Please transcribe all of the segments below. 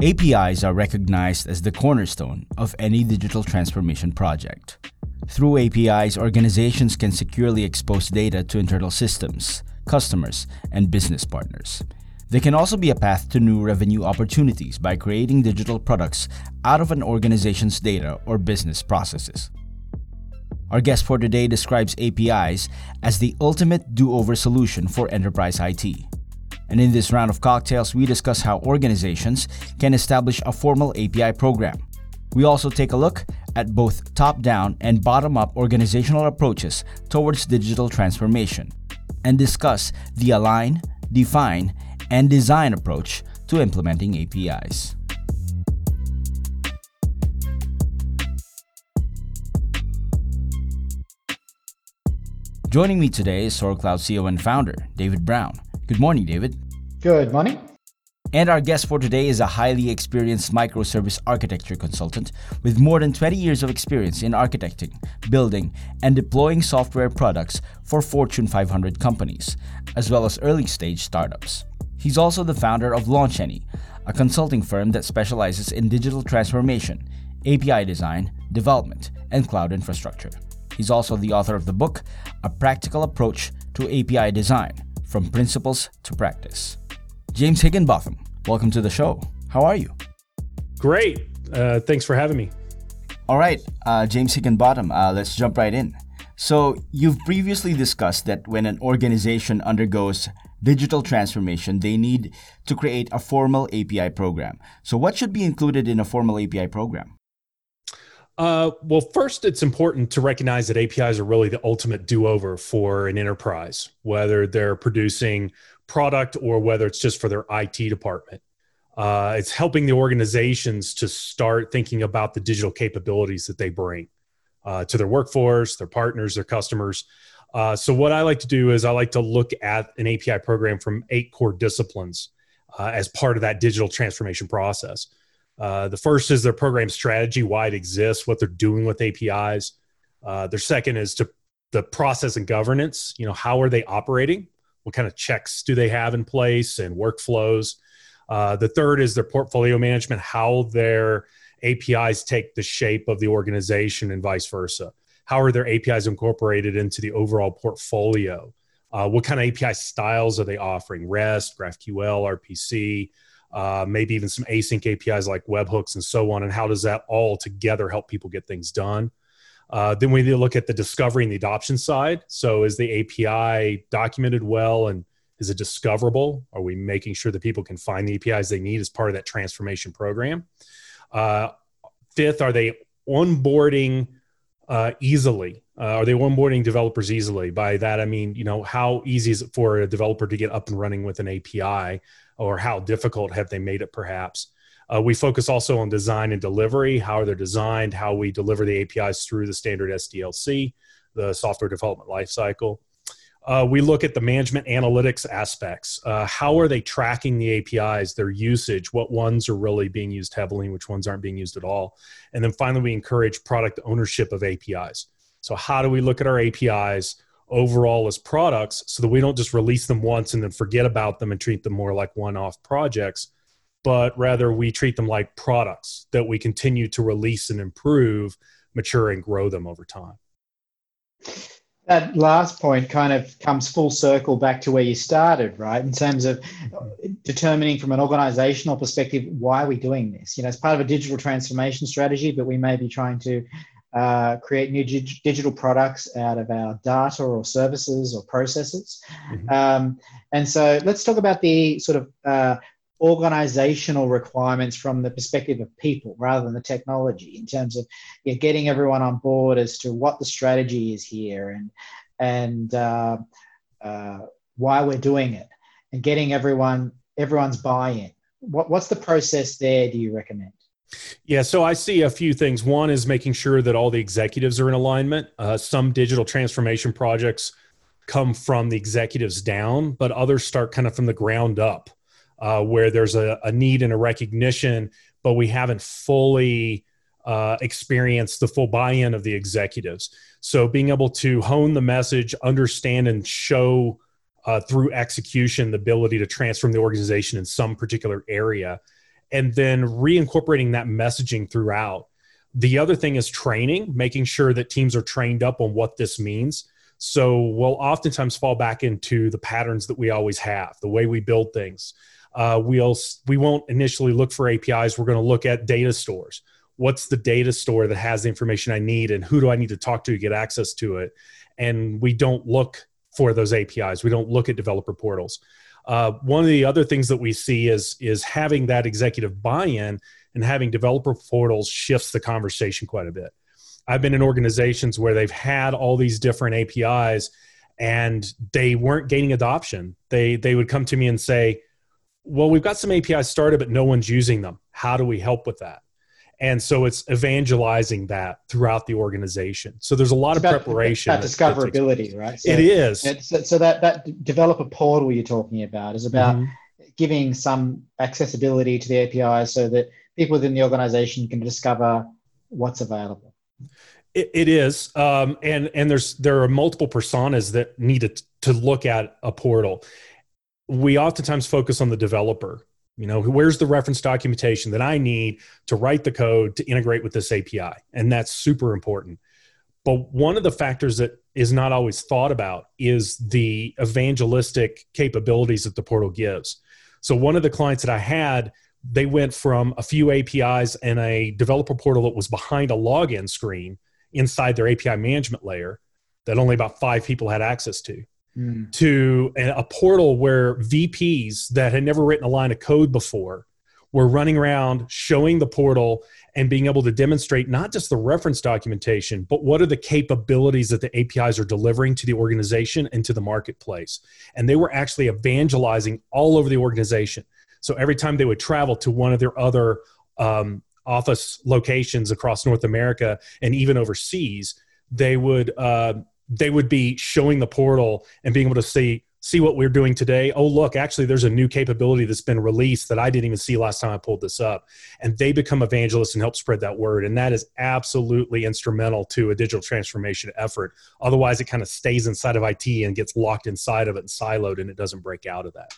APIs are recognized as the cornerstone of any digital transformation project. Through APIs, organizations can securely expose data to internal systems, customers, and business partners. They can also be a path to new revenue opportunities by creating digital products out of an organization's data or business processes. Our guest for today describes APIs as the ultimate do over solution for enterprise IT. And in this round of cocktails, we discuss how organizations can establish a formal API program. We also take a look at both top down and bottom up organizational approaches towards digital transformation and discuss the align, define, and design approach to implementing APIs. Joining me today is Toro Cloud CEO and founder, David Brown. Good morning, David. Good morning. And our guest for today is a highly experienced microservice architecture consultant with more than 20 years of experience in architecting, building, and deploying software products for Fortune 500 companies, as well as early stage startups. He's also the founder of LaunchAny, a consulting firm that specializes in digital transformation, API design, development, and cloud infrastructure. He's also the author of the book, A Practical Approach to API Design From Principles to Practice. James Higginbotham, welcome to the show. How are you? Great. Uh, thanks for having me. All right, uh, James Higginbotham, uh, let's jump right in. So, you've previously discussed that when an organization undergoes digital transformation, they need to create a formal API program. So, what should be included in a formal API program? Uh, well, first, it's important to recognize that APIs are really the ultimate do over for an enterprise, whether they're producing product or whether it's just for their IT department. Uh, it's helping the organizations to start thinking about the digital capabilities that they bring uh, to their workforce, their partners, their customers. Uh, so, what I like to do is I like to look at an API program from eight core disciplines uh, as part of that digital transformation process. Uh, the first is their program strategy, why it exists, what they're doing with APIs. Uh, their second is to the process and governance. You know, how are they operating? What kind of checks do they have in place and workflows? Uh, the third is their portfolio management, how their APIs take the shape of the organization and vice versa. How are their APIs incorporated into the overall portfolio? Uh, what kind of API styles are they offering? REST, GraphQL, RPC, uh, maybe even some async APIs like webhooks and so on. And how does that all together help people get things done? Uh, then we need to look at the discovery and the adoption side. So is the API documented well and is it discoverable? Are we making sure that people can find the APIs they need as part of that transformation program? Uh, fifth, are they onboarding uh, easily? Uh, are they onboarding developers easily? By that I mean, you know, how easy is it for a developer to get up and running with an API? or how difficult have they made it perhaps? Uh, we focus also on design and delivery. How are they designed? How we deliver the apis through the standard sdlc the software development lifecycle uh, we look at the management analytics aspects. Uh, how are they tracking the apis their usage? What ones are really being used heavily which ones aren't being used at all? And then finally we encourage product ownership of apis so how do we look at our apis overall as products so that we don't just release them once and then forget about them and treat them more like one off projects, but rather we treat them like products that we continue to release and improve, mature, and grow them over time. That last point kind of comes full circle back to where you started, right? In terms of determining from an organizational perspective, why are we doing this? You know, it's part of a digital transformation strategy, but we may be trying to uh, create new dig- digital products out of our data or services or processes. Mm-hmm. Um, and so let's talk about the sort of uh, organizational requirements from the perspective of people rather than the technology in terms of you know, getting everyone on board as to what the strategy is here and and uh, uh, why we're doing it and getting everyone everyone's buy-in what, what's the process there do you recommend yeah, so I see a few things. One is making sure that all the executives are in alignment. Uh, some digital transformation projects come from the executives down, but others start kind of from the ground up, uh, where there's a, a, need and a recognition, but we haven't fully uh, experienced the full buy in of the executives. So being able to hone the message, understand, and show uh, through execution the ability to transform the organization in some particular area and then reincorporating that messaging throughout. The other thing is training, making sure that teams are trained up on what this means. So we'll oftentimes fall back into the patterns that we always have, the way we build things. Uh, we'll we won't initially look for APIs. We're going to look at data stores. What's the data store that has the information I need, and who do I need to talk to to get access to it? And we don't look for those APIs. We don't look at developer portals. Uh, one of the other things that we see is is having that executive buy-in and having developer portals shifts the conversation quite a bit. I've been in organizations where they've had all these different APIs and they weren't gaining adoption. They they would come to me and say, "Well, we've got some APIs started, but no one's using them. How do we help with that?" And so it's evangelizing that throughout the organization. So there's a lot It's of about- preparation. That discoverability, right? So, it is. So, that that developer portal you're talking about is about Mhm. giving some accessibility to the APIs so that people within the organization can discover what's available. It, it is, um, and and there's there are multiple personas that need to, to look at a portal. We oftentimes focus on the developer. You know, where's the reference documentation that I need to write the code to integrate with this API, and that's super important. But one of the factors that is not always thought about is the evangelistic capabilities that the portal gives. So one of the clients that I had, they went from a few APIs and a developer portal that was behind a login screen inside their API management layer that only about five people had access to, Mm. to a, a portal where VPs that had never written a line of code before were running around showing the portal and being able to demonstrate not just the reference documentation, but what are the capabilities that the APIs are delivering to the organization and to the marketplace. And they were actually evangelizing all over the organization. So every time they would travel to one of their other um, office locations across North America and even overseas, they would uh, they would be showing the portal and being able to see see what we're doing today. Oh, look, actually, there's a new capability that's been released that I didn't even see last time I pulled this up. And they become evangelists and help spread that word. And that is absolutely instrumental to a digital transformation effort. Otherwise, it kind of stays inside of IT and gets locked inside of it and siloed, and it doesn't break out of that.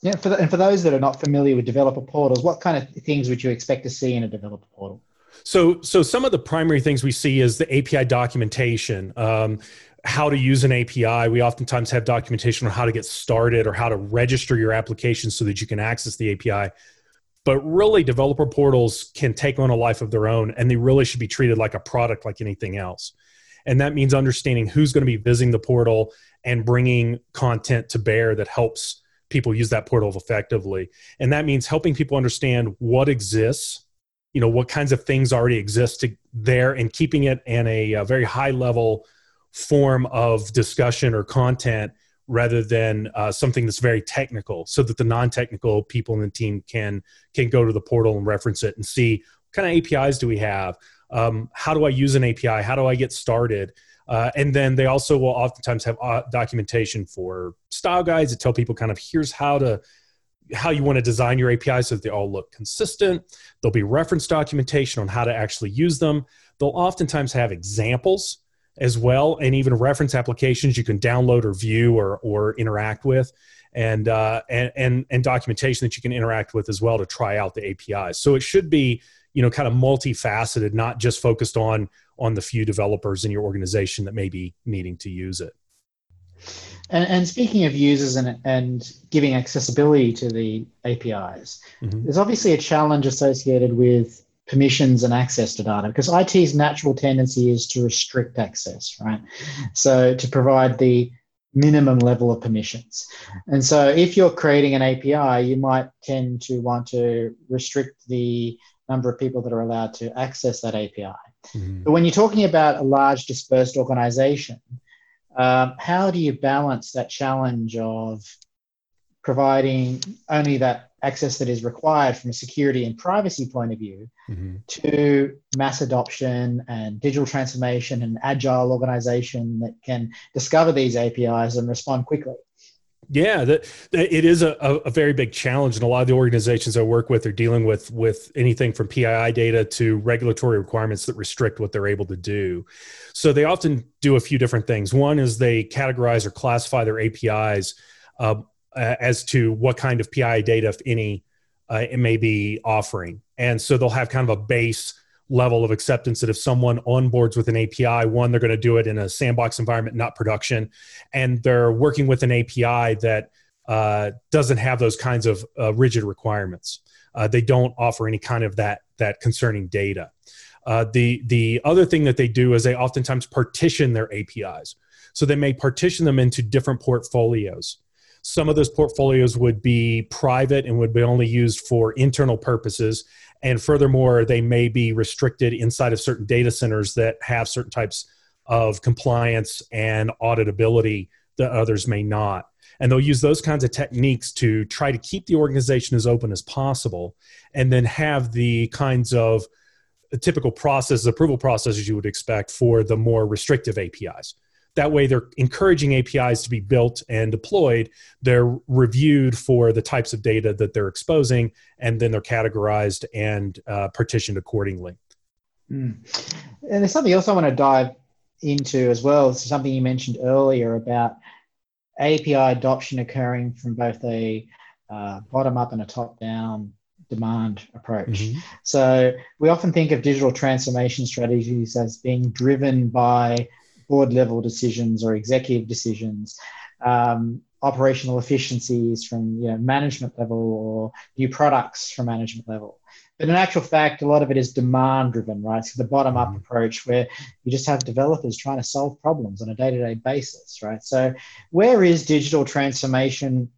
Yeah, for the, and for those that are not familiar with developer portals, what kind of things would you expect to see in a developer portal? So, so some of the primary things we see is the API documentation, um, how to use an API. We oftentimes have documentation on how to get started or how to register your application so that you can access the API. But really, developer portals can take on a life of their own, and they really should be treated like a product, like anything else. And that means understanding who's going to be visiting the portal and bringing content to bear that helps people use that portal effectively. And that means helping people understand what exists you know what kinds of things already exist to, there and keeping it in a, a, very high level form of discussion or content rather than uh, something that's very technical so that the non-technical people in the team can can go to the portal and reference it and see what kind of apis do we have? Um, how do i use an api how do i get started? Uh, and then they also will oftentimes have uh, documentation for style guides that tell people kind of here's how to how you want to design your APIs so they all look consistent. There'll be reference documentation on how to actually use them. They'll oftentimes have examples as well, and even reference applications you can download or view or, or interact with, and, uh, and and and documentation that you can interact with as well to try out the APIs. So it should be you know kind of multifaceted, not just focused on on the few developers in your organization that may be needing to use it. And, and, speaking of users and, and giving accessibility to the APIs, mm-hmm. there's obviously a challenge associated with permissions and access to data because IT's natural tendency is to restrict access, right? So to provide the minimum level of permissions. And so if you're creating an API, you might tend to want to restrict the number of people that are allowed to access that API. Mm-hmm. But when you're talking about a large dispersed organization, um, how do you balance that challenge of providing only that access that is required from a security and privacy point of view mm-hmm. to mass adoption and digital transformation and agile organization that can discover these APIs and respond quickly? Yeah, that, that it is a, a, very big challenge, and a lot of the organizations I work with are dealing with with anything from PII data to regulatory requirements that restrict what they're able to do. So they often do a few different things. One is they categorize or classify their APIs uh, as to what kind of PII data, if any, uh, it may be offering. And so they'll have kind of a base level of acceptance that if someone onboards with an API, one, they're going to do it in a sandbox environment, not production. And they're working with an API that uh, doesn't have those kinds of uh, rigid requirements. Uh, they don't offer any kind of that, that concerning data. Uh, the, the other thing that they do is they oftentimes partition their APIs. So they may partition them into different portfolios. Some of those portfolios would be private and would be only used for internal purposes. And furthermore, they may be restricted inside of certain data centers that have certain types of compliance and auditability that others may not. And they'll use those kinds of techniques to try to keep the organization as open as possible and then have the kinds of typical processes, approval processes you would expect for the more restrictive APIs. That way, they're encouraging APIs to be built and deployed. They're reviewed for the types of data that they're exposing, and then they're categorized and uh, partitioned accordingly. Mm. And there's something else I want to dive into as well. Something you mentioned earlier about API adoption occurring from both a uh, bottom up and a top down demand approach. Mm-hmm. So we often think of digital transformation strategies as being driven by board level decisions or executive decisions, um, operational efficiencies from you know, management level or new products from management level. But in actual fact, a lot of it is demand driven, right? So the bottom up mm-hmm. approach where you just have developers trying to solve problems on a day to day basis, right? So where is digital transformation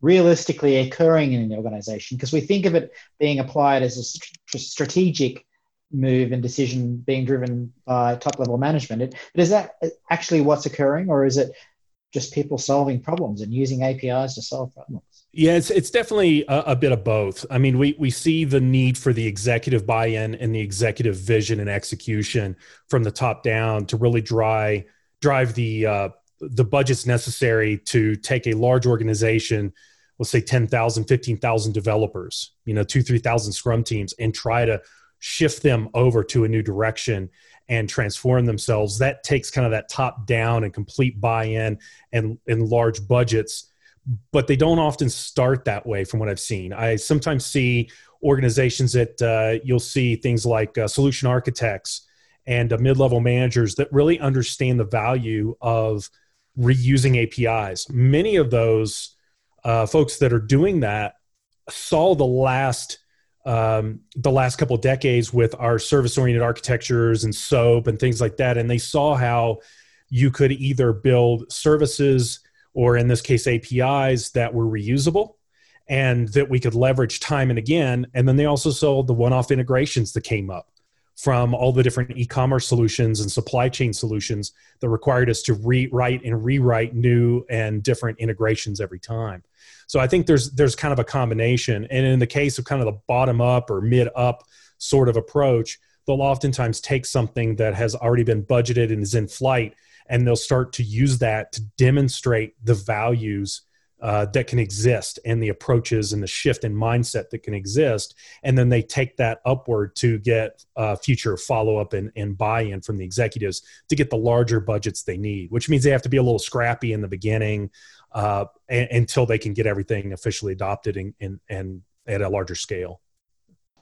realistically occurring in an organization? Because we think of it being applied as a st- strategic move and decision being driven by top level management. It, but is that actually what's occurring, or is it just people solving problems and using APIs to solve problems? Yeah, it's it's definitely a, a, bit of both. I mean, we we see the need for the executive buy-in and the executive vision and execution from the top down to really drive drive the uh, the budgets necessary to take a large organization let's say 10,000 15,000 developers you know 2 3,000 scrum teams and try to shift them over to a new direction and transform themselves. That takes kind of that top down and complete buy-in and and large budgets but they don't often start that way from what i've seen. I sometimes see organizations that uh, you'll see things like uh, solution architects and uh, mid-level managers that really understand the value of reusing apis many of those uh, folks that are doing that saw the last um, the last couple decades with our service oriented architectures and SOAP and things like that. And they saw how you could either build services or, in this case, APIs that were reusable and that we could leverage time and again. And then they also saw the one off integrations that came up from all the different e-commerce solutions and supply chain solutions that required us to rewrite and rewrite new and different integrations every time. So I think there's there's kind of a combination. And in the case of kind of the bottom up or mid up sort of approach, they'll oftentimes take something that has already been budgeted and is in flight and they'll start to use that to demonstrate the values uh, that can exist and the approaches and the shift in mindset that can exist. And then they take that upward to get uh, future follow up and, and buy in from the executives to get the larger budgets they need, which means they have to be a little scrappy in the beginning uh, until they can get everything officially adopted and, and, and at a larger scale.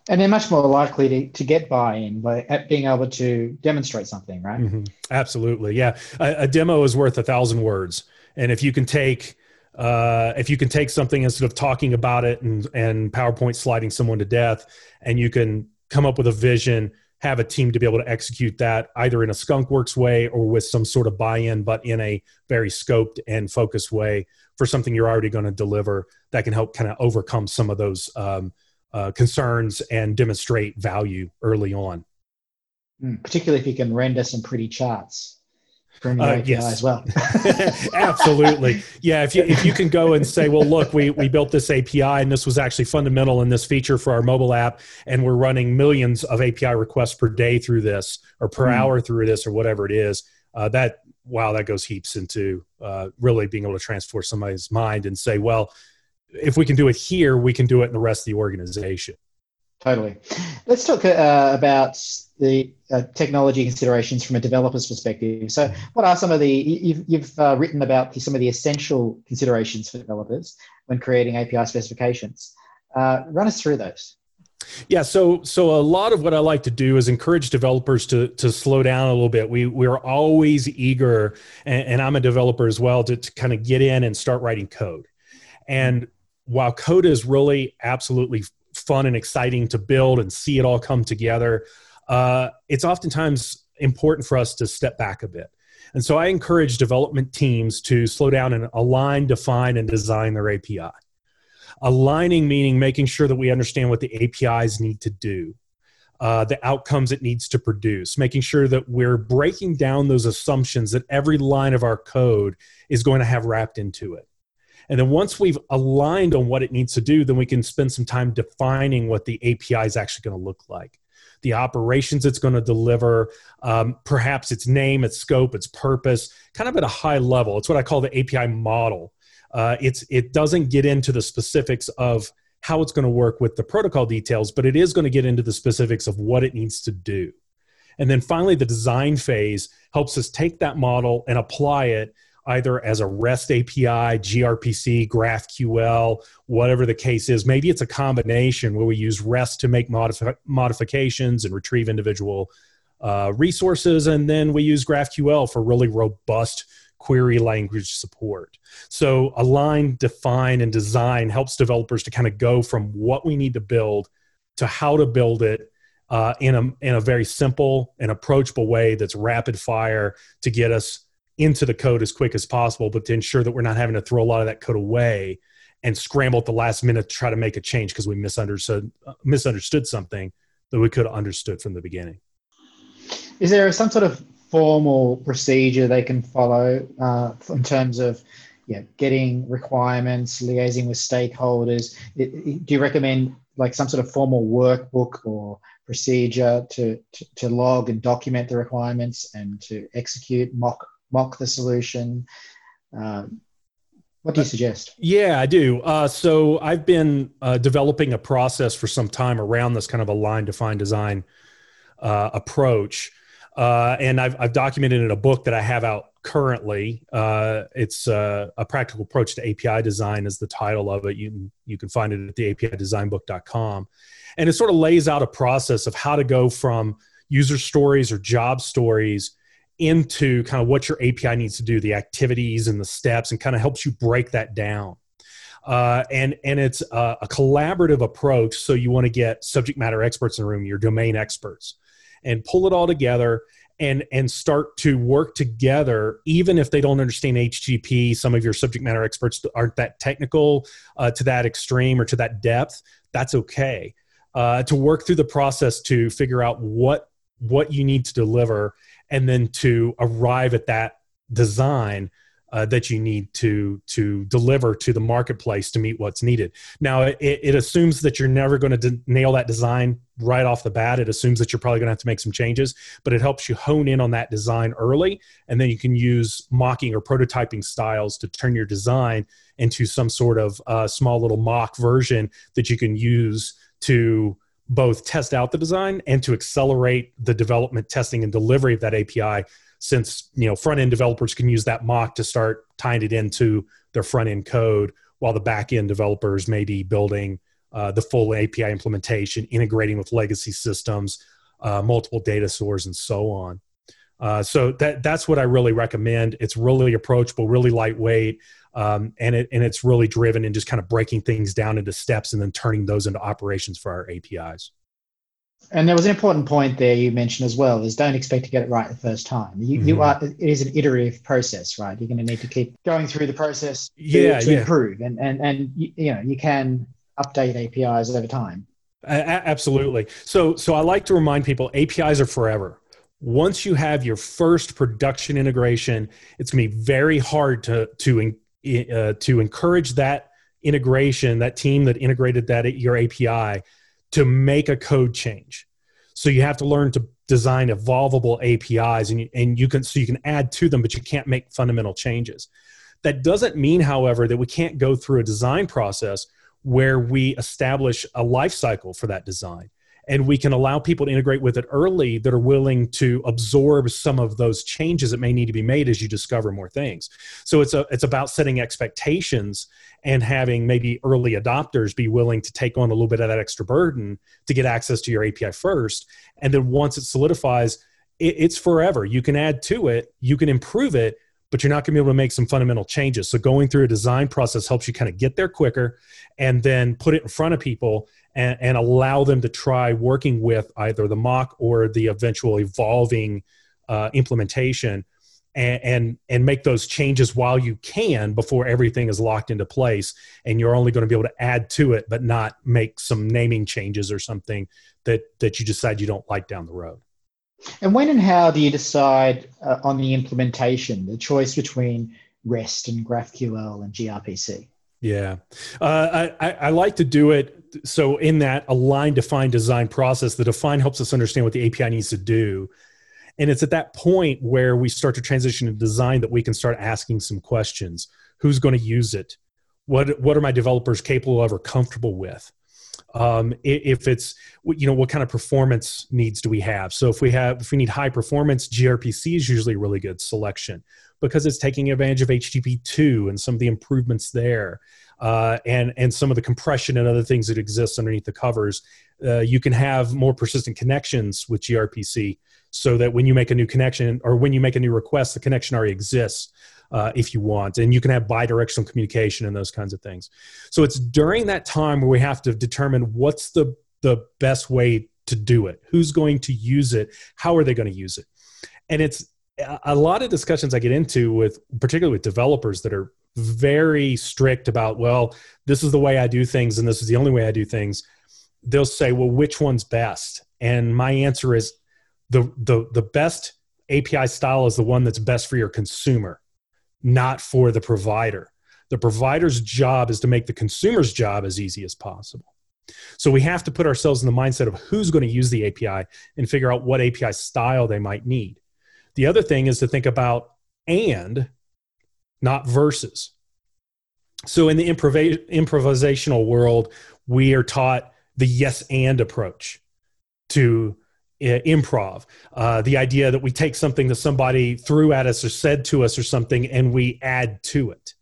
And they're much more likely to, to get buy-in by being able to demonstrate something, right? Mm-hmm. Absolutely, yeah. A, a demo is worth a thousand words, and if you can take uh, if you can take something instead of talking about it and, and PowerPoint sliding someone to death, and you can come up with a vision, have a team to be able to execute that either in a skunkworks way or with some sort of buy-in, but in a very scoped and focused way for something you're already going to deliver that can help kind of overcome some of those um, uh, concerns and demonstrate value early on. Hmm, particularly if you can render some pretty charts from your uh, API yes. as well. Absolutely. Yeah. If you, if you can go and say, well, look, we, we built this API and this was actually fundamental in this feature for our mobile app, and we're running millions of API requests per day through this or per mm. hour through this or whatever it is. Uh, that, wow, that goes heaps into uh, really being able to transform somebody's mind and say, well, if we can do it here, we can do it in the rest of the organization. Totally. Let's talk uh, about the uh, technology considerations from a developer's perspective. So, what are some of the you've, you've uh, written about some of the essential considerations for developers when creating API specifications? Uh, run us through those. Yeah, so so a lot of what I like to do is encourage developers to to slow down a little bit. We we're always eager, and, and I'm a developer as well, to, to kind of get in and start writing code. And while code is really absolutely fun and exciting to build and see it all come together, uh, it's oftentimes important for us to step back a bit. And so I encourage development teams to slow down and align, define, and design their API. Aligning meaning making sure that we understand what the APIs need to do, uh, the outcomes it needs to produce, making sure that we're breaking down those assumptions that every line of our code is going to have wrapped into it. And then once we've aligned on what it needs to do, then we can spend some time defining what the API is actually going to look like the operations it's going to deliver, um, perhaps its name, its scope, its purpose, kind of at a high level. It's what I call the API model. Uh, it's it doesn't get into the specifics of how it's going to work with the protocol details, but it is going to get into the specifics of what it needs to do. And then finally, the design phase helps us take that model and apply it either as a REST API, gRPC, GraphQL, whatever the case is. Maybe it's a combination where we use REST to make modif- modifications and retrieve individual uh, resources, and then we use GraphQL for really robust query language support. So align, define, and design helps developers to kind of go from what we need to build to how to build it uh, in a in a very simple and approachable way that's rapid fire to get us into the code as quick as possible, but to ensure that we're not having to throw a lot of that code away and scramble at the last minute to try to make a change because we misunderstood uh, misunderstood something that we could have understood from the beginning. Is there some sort of formal procedure they can follow uh, in terms of yeah, getting requirements, liaising with stakeholders? It, it, do you recommend like some sort of formal workbook or procedure to, to, to log and document the requirements and to execute mock mock the solution? Um, what do you suggest? Yeah, I do. Uh, so I've been uh, developing a process for some time around this kind of align define design uh, approach. Uh, and I've, I've, documented in a book that I have out currently. Uh, it's uh, a practical approach to API design is the title of it. You can, you can find it at the APIdesignbook.com. And it sort of lays out a process of how to go from user stories or job stories into kind of what your API needs to do, the activities and the steps, and kind of helps you break that down. Uh, and and it's a, a, collaborative approach. So you want to get subject matter experts in the room, your domain experts, and pull it all together and and start to work together. Even if they don't understand HTTP, some of your subject matter experts aren't that technical uh, to that extreme or to that depth. That's okay. Uh, to work through the process to figure out what what you need to deliver and then to arrive at that design uh, that you need to to deliver to the marketplace to meet what's needed. Now, it, it assumes that you're never going to de- nail that design right off the bat. It assumes that you're probably going to have to make some changes, but it helps you hone in on that design early, and then you can use mocking or prototyping styles to turn your design into some sort of uh, small little mock version that you can use to both test out the design and to accelerate the development, testing, and delivery of that API. Since you know front end developers can use that mock to start tying it into their front end code, while the back end developers may be building uh, the full API implementation, integrating with legacy systems, uh, multiple data stores, and so on. Uh, so that that's what I really recommend. It's really approachable, really lightweight um, and it and it's really driven in just kind of breaking things down into steps and then turning those into operations for our APIs. And there was an important point there you mentioned as well: is don't expect to get it right the first time. You, mm-hmm. you are it is an iterative process, right? You're going to need to keep going through the process to, yeah, to yeah. improve, and and and you know you can update APIs over time. absolutely. So so I like to remind people APIs are forever once you have your first production integration, it's going to be very hard to to uh, to encourage that integration, that team that integrated that at your API to make a code change. So you have to learn to design evolvable APIs and you, and you can so you can add to them, but you can't make fundamental changes. That doesn't mean, however, that we can't go through a design process where we establish a life cycle for that design and we can allow people to integrate with it early that are willing to absorb some of those changes that may need to be made as you discover more things. So it's a it's about setting expectations and having maybe early adopters be willing to take on a little bit of that extra burden to get access to your api first. And then once it solidifies it, it's forever. You can add to it. You can improve it but you're not going to be able to make some fundamental changes. So going through a design process helps you kind of get there quicker and then put it in front of people and, and allow them to try working with either the mock or the eventual evolving uh, implementation and, and, and make those changes while you can before everything is locked into place and you're only going to be able to add to it but not make some naming changes or something that that you decide you don't like down the road and when and how do you decide uh, on the implementation, the choice between REST and GraphQL and gRPC? Yeah, uh, I, I like to do it so in that align, define, design process. The define helps us understand what the API needs to do, and it's at that point where we start to transition to design that we can start asking some questions: Who's going to use it? What what are my developers capable of or comfortable with? Um, if it's you know what kind of performance needs do we have? So if we have if we need high performance grpc is usually a really good selection because it's taking advantage of http2 and some of the improvements there uh, and and some of the compression and other things that exist underneath the covers. Uh, you can have more persistent connections with grpc so that when you make a new connection or when you make a new request the connection already exists uh, if you want. And you can have bi directional communication and those kinds of things. So it's during that time where we have to determine what's the, the best way to do it, who's going to use it, how are they going to use it. And it's a lot of discussions I get into with, particularly with developers that are very strict about, well, this is the way I do things and this is the only way I do things. They'll say, well, which one's best? And my answer is the, the, the best API style is the one that's best for your consumer not for the provider. The provider's job is to make the consumer's job as easy as possible. So we have to put ourselves in the mindset of who's going to use the API and figure out what API style they might need. The other thing is to think about and, not versus. So in the improv- improvisational world, we are taught the yes and approach to improv uh, the idea that we take something that somebody threw at us or said to us or something and we add to it.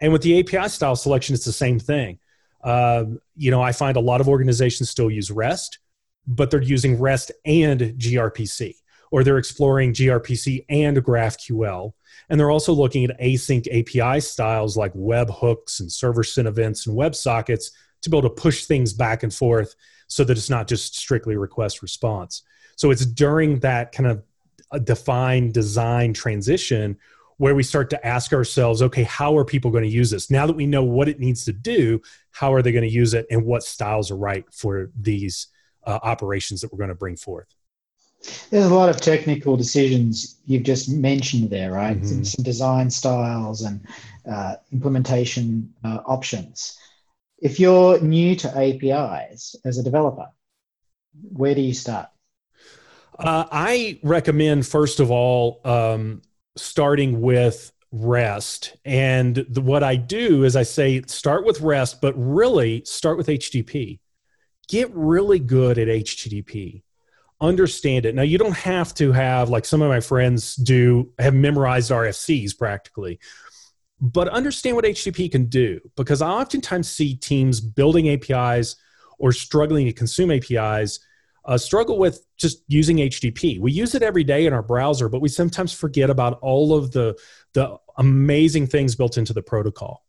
And with the api style selection it's the same thing. Um, you know i find a lot of organizations still use rest but they're using rest and grpc or they're exploring grpc and graphql. And they're also looking at async api styles like web hooks and server sent events and web sockets to be able to push things back and forth so that it's not just strictly request response so it's during that kind of defined design transition where we start to ask ourselves, okay, how are people going to use this? Now that we know what it needs to do, how are they going to use it and what styles are right for these uh, operations that we're going to bring forth? There's a lot of technical decisions you've just mentioned there, right? Mm-hmm. Some, some, design styles and uh, implementation uh, options. If you're new to APIs as a developer, where do you start? Uh, I recommend, first of all, um, starting with REST. And the, what I do is I say start with REST, but really start with HTTP. Get really good at HTTP. Understand it. Now, you don't have to have, like some of my friends do, have memorized RFCs practically, but understand what HTTP can do because I oftentimes see teams building APIs or struggling to consume APIs uh, struggle with just using HTTP. We use it every day in our browser, but we sometimes forget about all of the the amazing things built into the protocol,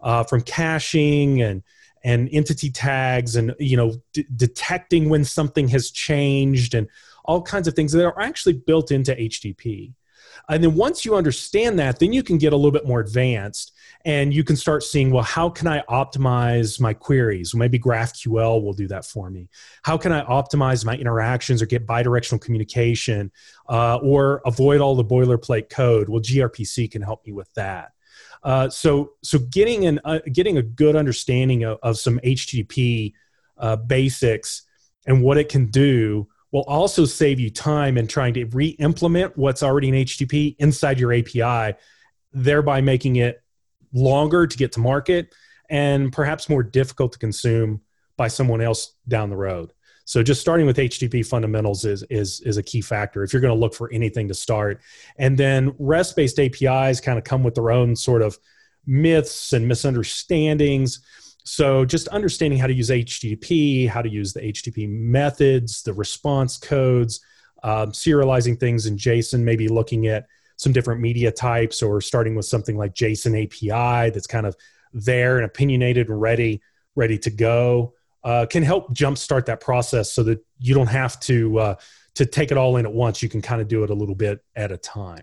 uh, from caching and and entity tags and you know d- detecting when something has changed and all kinds of things that are actually built into HTTP. And then once you understand that, then you can get a little bit more advanced and you can start seeing, well, how can I optimize my queries? Maybe GraphQL will do that for me. How can I optimize my interactions or get bidirectional communication uh, or avoid all the boilerplate code? Well, gRPC can help me with that. Uh, so, so getting an uh, getting a good understanding of, of some HTTP uh, basics and what it can do will also save you time in trying to re-implement what's already in HTTP inside your API, thereby making it longer to get to market and perhaps more difficult to consume by someone else down the road. So just starting with HTTP fundamentals is is is a key factor if you're going to look for anything to start. And then REST-based APIs kind of come with their own sort of myths and misunderstandings. So just understanding how to use HTTP, how to use the HTTP methods, the response codes, um, serializing things in JSON, maybe looking at some different media types or starting with something like JSON API that's kind of there and opinionated and ready, ready to go, uh, can help jumpstart that process so that you don't have to uh, to take it all in at once. You can kind of do it a little bit at a time.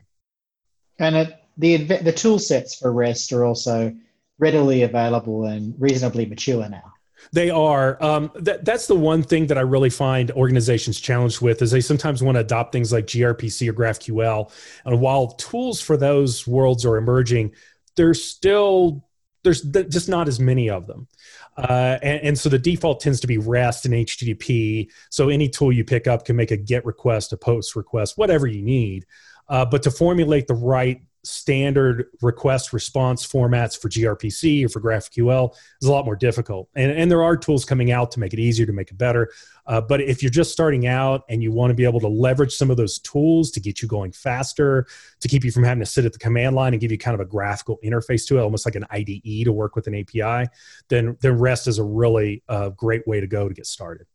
And it, the the tool sets for REST are also readily available and reasonably mature now. They are. Um, that, that's the one thing that I really find organizations challenged with is they sometimes want to adopt things like gRPC or GraphQL. And while tools for those worlds are emerging, there's still there's just not as many of them. Uh, and, and, so the default tends to be REST and HTTP. So any tool you pick up can make a GET request, a POST request, whatever you need. Uh, but to formulate the right standard request response formats for gRPC or for GraphQL is a lot more difficult. And, and there are tools coming out to make it easier, to make it better. Uh, but if you're just starting out and you want to be able to leverage some of those tools to get you going faster, to keep you from having to sit at the command line and give you kind of a graphical interface to it, almost like an IDE to work with an API, then, then REST is a really uh, great way to go to get started.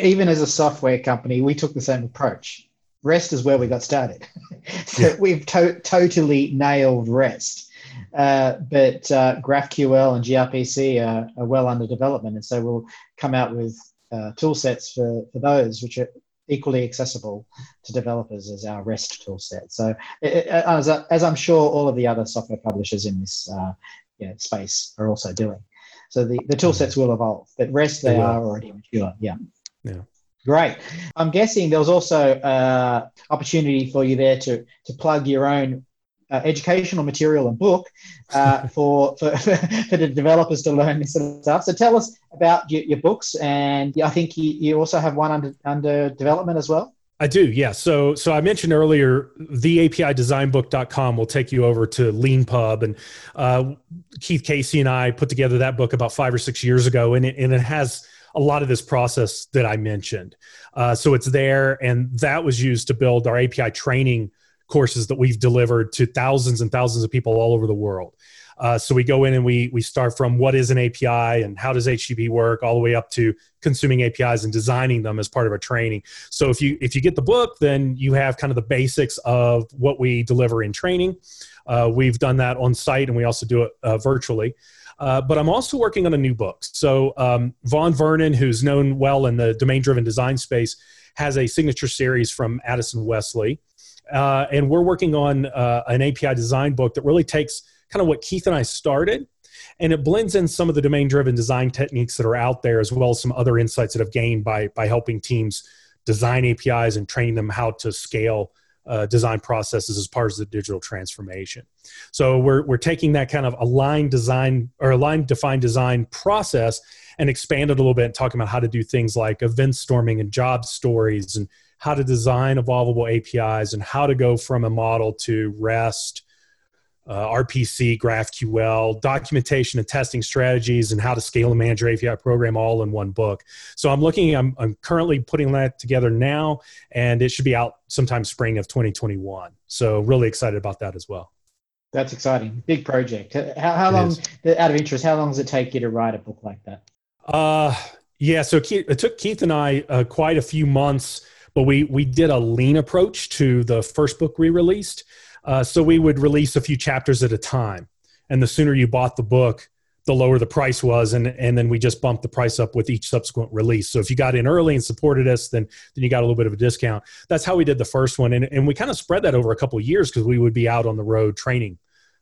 Even as a software company, we took the same approach rest is where we got started. so yeah. we've to- totally nailed rest. Uh, but uh, GraphQL and gRPC are, are, well under development, and so we'll come out with uh, tool sets for, for those which are equally accessible to developers as our REST tool set. So, it, as, as, I'm sure all of the other software publishers in this uh, you know, space are also doing. So the, the tool mm-hmm. sets will evolve, but REST they, they are already mature. Yeah. Yeah. Great. I'm guessing there was also uh, opportunity for you there to to plug your own uh, educational material and book uh, for, for for the developers to learn this sort of stuff. So tell us about your, your books, and I think you, you also have one under under development as well. I do, yeah. So, so I mentioned earlier, the API designbook.com will take you over to LeanPub. And uh, Keith Casey and I put together that book about five or six years ago. And it, and it has a lot of this process that I mentioned. Uh, so it's there, and that was used to build our API training courses that we've delivered to thousands and thousands of people all over the world. Uh, so we go in and we we start from what is an API and how does HTTP work, all the way up to consuming APIs and designing them as part of our training. So if you if you get the book, then you have kind of the basics of what we deliver in training. Uh, we've done that on site, and we also do it uh, virtually. Uh, but I'm also working on a new book. So um, Vaughn Vernon, who's known well in the domain-driven design space, has a signature series from Addison Wesley, uh, and we're working on uh, an API design book that really takes kind of what Keith and I started, and it blends in some of the domain-driven design techniques that are out there, as well as some other insights that I've gained by by helping teams design APIs and training them how to scale uh, design processes as part of the digital transformation. So we're, we're taking that kind of aligned design or aligned defined design process and expand it a little bit and talking about how to do things like event storming and job stories and how to design evolvable APIs and how to go from a model to REST uh, RPC, GraphQL, documentation and testing strategies, and how to scale and manage your API program all in one book. So I'm looking, I'm, I'm currently putting that together now, and it should be out sometime spring of 2021. So really excited about that as well. That's exciting. Big project. How, how long, out of interest, how long does it take you to write a book like that? Uh, yeah, so Keith, it took Keith and I uh, quite a few months, but we we did a lean approach to the first book we released. Uh, so we would release a few chapters at a time. And the sooner you bought the book, the lower the price was. And, and then we just bumped the price up with each subsequent release. So if you got in early and supported us, then, then you got a little bit of a discount. That's how we did the first one. And, and we kind of spread that over a couple of years because we would be out on the road training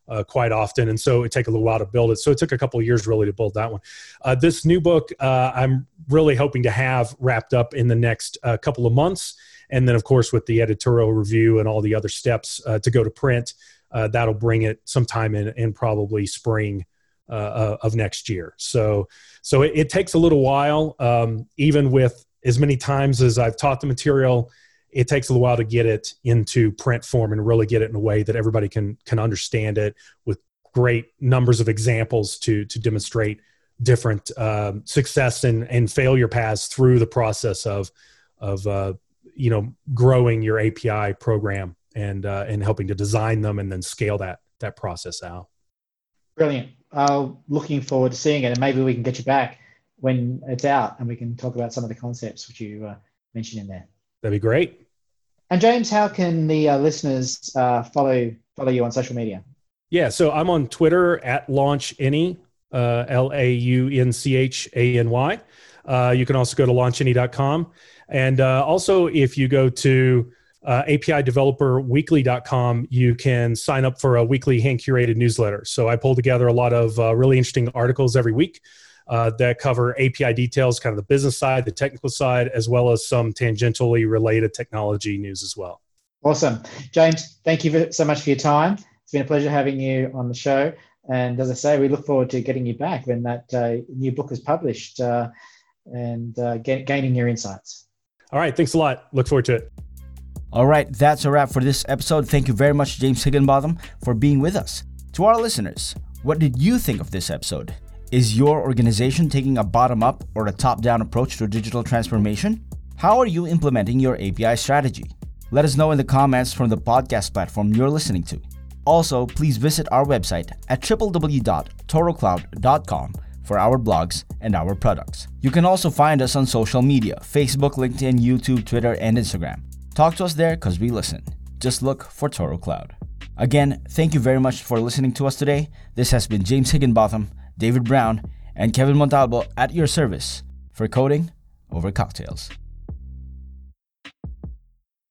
uh, quite often, and so it take a little while to build it. So it took a couple of years really to build that one. Uh, this new book, uh, I'm really hoping to have wrapped up in the next uh, couple of months, and then of course with the editorial review and all the other steps uh, to go to print uh, that'll bring it sometime in, in probably spring uh, uh, of next year. So so it, it takes a little while um, even with as many times as i've taught the material it takes a little while to get it into print form and really get it in a way that everybody can can understand it with great numbers of examples to to demonstrate different um, success and, and failure paths through the process of of uh, you know growing your API program and uh, and helping to design them and then scale that that process out. Brilliant. Uh, looking forward to seeing it, and maybe we can get you back when it's out, and we can talk about some of the concepts which you uh, mentioned in there. That'd be great. And James, how can the uh, listeners uh, follow follow you on social media? Yeah, so I'm on Twitter at launch any uh, L A U N C H A N Y. Uh, you can also go to launchany.com. And uh, also, if you go to uh, APIdeveloperweekly.com, you can sign up for a weekly hand curated newsletter. So I pull together a lot of uh, really interesting articles every week uh, that cover API details, kind of the business side, the technical side, as well as some tangentially related technology news as well. Awesome. James, thank you so much for your time. It's been a pleasure having you on the show. And as I say, we look forward to getting you back when that uh, new book is published uh, and uh, get, gaining your insights. All right. Thanks a lot. Look forward to it. All right. That's a wrap for this episode. Thank you very much, James Higginbotham, for being with us. To our listeners, what did you think of this episode? Is your organization taking a bottom up or a top down approach to digital transformation? How are you implementing your API strategy? Let us know in the comments from the podcast platform you're listening to. Also, please visit our website at www.torocloud.com for our blogs and our products. You can also find us on social media Facebook, LinkedIn, YouTube, Twitter, and Instagram. Talk to us there because we listen. Just look for Toro Cloud. Again, thank you very much for listening to us today. This has been James Higginbotham, David Brown, and Kevin Montalbo at your service for coding over cocktails.